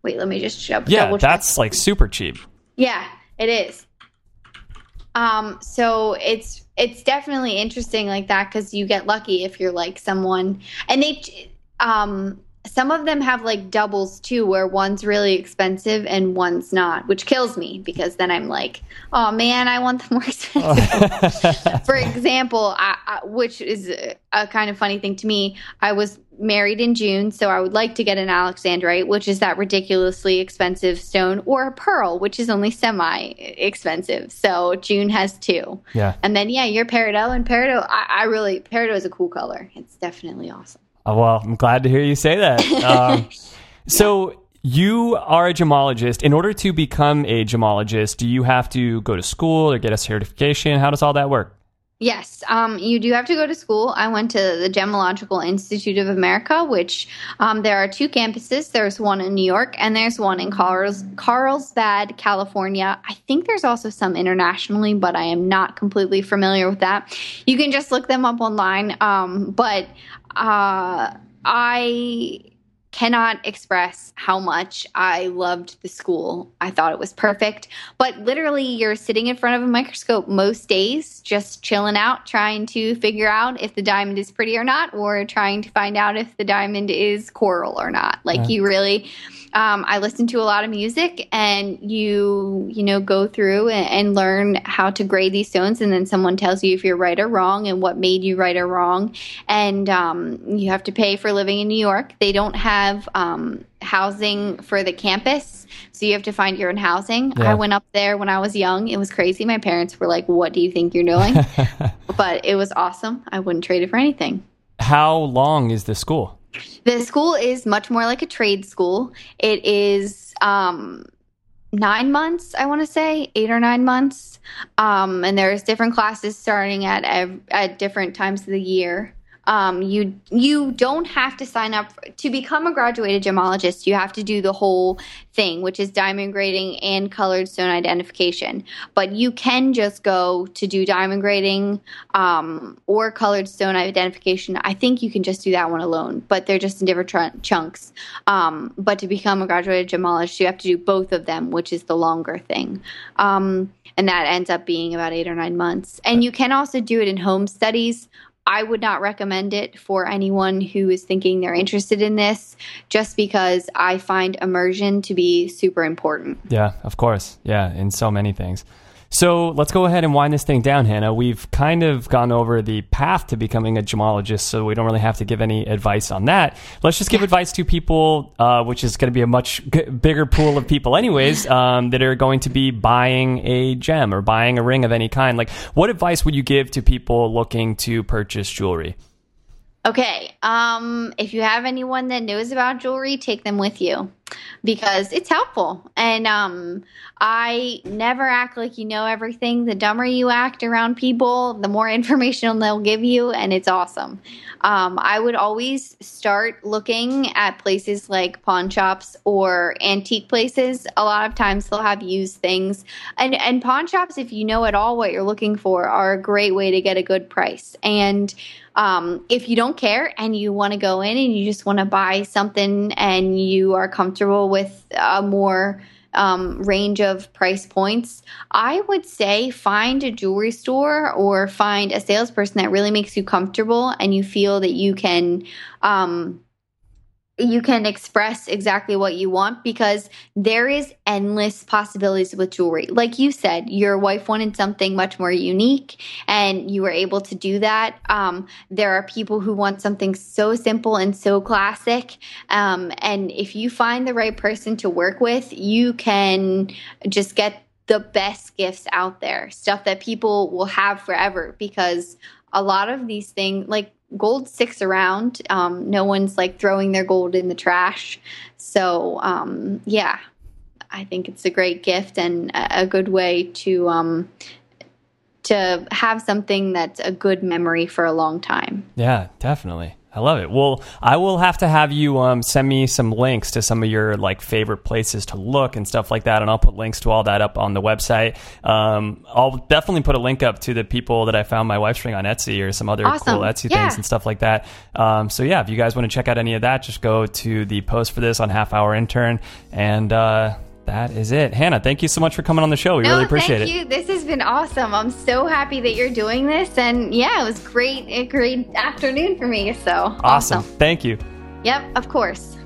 Wait, let me just double yeah, that's like super cheap. Yeah, it is. Um, so it's it's definitely interesting like that because you get lucky if you're like someone, and they, um, some of them have like doubles too, where one's really expensive and one's not, which kills me because then I'm like, oh man, I want the more [LAUGHS] expensive. For example, I, I, which is a, a kind of funny thing to me, I was married in June, so I would like to get an alexandrite, which is that ridiculously expensive stone, or a pearl, which is only semi expensive. So June has two. Yeah. And then yeah, your peridot and peridot. I, I really peridot is a cool color. It's definitely awesome. Oh, well, I'm glad to hear you say that. [LAUGHS] Um, so you are a gemologist. In order to become a gemologist, do you have to go to school or get a certification? How does all that work? Yes, um, you do have to go to school. I went to the Gemological Institute of America, which um, there are two campuses. There's one in New York and there's one in Carls- Carlsbad, California. I think there's also some internationally, but I am not completely familiar with that. You can just look them up online. Um, but uh, I cannot express how much I loved the school. I thought it was perfect. But literally, you're sitting in front of a microscope most days, just chilling out, trying to figure out if the diamond is pretty or not, or trying to find out if the diamond is coral or not. Like, you really. Um, I listen to a lot of music, and you you know go through and, and learn how to grade these stones, and then someone tells you if you're right or wrong, and what made you right or wrong, and um, you have to pay for living in New York. They don't have um, housing for the campus, so you have to find your own housing. Yeah. I went up there when I was young. It was crazy. My parents were like, "What do you think you're doing?" [LAUGHS] but it was awesome. I wouldn't trade it for anything. How long is the school? The school is much more like a trade school. It is um, nine months, I want to say, eight or nine months. Um, and there's different classes starting at ev- at different times of the year. Um, you you don't have to sign up for, to become a graduated gemologist. You have to do the whole thing, which is diamond grading and colored stone identification. But you can just go to do diamond grading um, or colored stone identification. I think you can just do that one alone, but they're just in different tr- chunks. Um, but to become a graduated gemologist, you have to do both of them, which is the longer thing. Um, and that ends up being about eight or nine months. And you can also do it in home studies. I would not recommend it for anyone who is thinking they're interested in this, just because I find immersion to be super important. Yeah, of course. Yeah, in so many things. So let's go ahead and wind this thing down, Hannah. We've kind of gone over the path to becoming a gemologist, so we don't really have to give any advice on that. Let's just give advice to people, uh, which is going to be a much bigger pool of people, anyways, um, that are going to be buying a gem or buying a ring of any kind. Like, what advice would you give to people looking to purchase jewelry? Okay. Um, if you have anyone that knows about jewelry, take them with you because it's helpful. And um, I never act like you know everything. The dumber you act around people, the more [LAUGHS] information they'll give you, and it's awesome. Um, I would always start looking at places like pawn shops or antique places. A lot of times they'll have used things, and and pawn shops, if you know at all what you're looking for, are a great way to get a good price. And um, if you don't care and you want to go in and you just want to buy something and you are comfortable with a more um, range of price points, I would say find a jewelry store or find a salesperson that really makes you comfortable and you feel that you can. Um, you can express exactly what you want because there is endless possibilities with jewelry. Like you said, your wife wanted something much more unique and you were able to do that. Um, there are people who want something so simple and so classic. Um, and if you find the right person to work with, you can just get the best gifts out there, stuff that people will have forever because a lot of these things, like gold sticks around. Um, no one's like throwing their gold in the trash. So, um, yeah, I think it's a great gift and a good way to um, to have something that's a good memory for a long time. Yeah, definitely. I love it. Well, I will have to have you um, send me some links to some of your like favorite places to look and stuff like that, and I'll put links to all that up on the website. Um, I'll definitely put a link up to the people that I found my wife's ring on Etsy or some other Awesome. cool Etsy Yeah. things and stuff like that. Um, so yeah, if you guys want to check out any of that, just go to the post for this on Half Hour Intern, and uh, that is it. Hannah, thank you so much for coming on the show. We really appreciate it. thank it. you. This has been awesome. I'm so happy that you're doing this, and yeah, it was great. A great afternoon for me. So Awesome. Thank you. Yep, of course.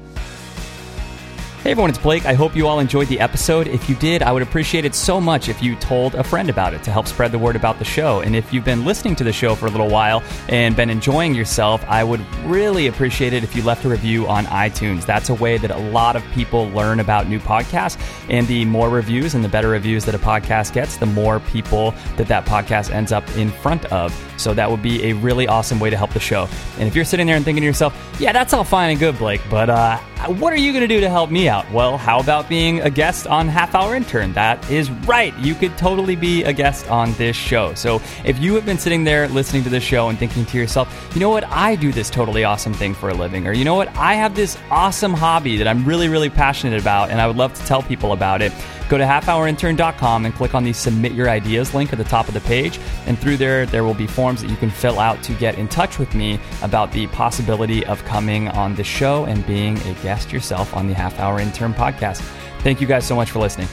Hey everyone, it's Blake. I hope you all enjoyed the episode. If you did, I would appreciate it so much if you told a friend about it to help spread the word about the show. And if you've been listening to the show for a little while and been enjoying yourself, I would really appreciate it if you left a review on iTunes. That's a way that a lot of people learn about new podcasts. And the more reviews and the better reviews that a podcast gets, the more people that that podcast ends up in front of. So that would be a really awesome way to help the show. And if you're sitting there and thinking to yourself, yeah, that's all fine and good, Blake, but uh, what are you going to do to help me out? Well, how about being a guest on Half Hour Intern? That is right. You could totally be a guest on this show. So if you have been sitting there listening to this show and thinking to yourself, you know what, I do this totally awesome thing for a living, or you know what, I have this awesome hobby that I'm really, really passionate about, and I would love to tell people about it. Go to halfhourintern.com and click on the submit your ideas link at the top of the page. And through there, there will be forms that you can fill out to get in touch with me about the possibility of coming on the show and being a guest yourself on the Half Hour Intern podcast. Thank you guys so much for listening.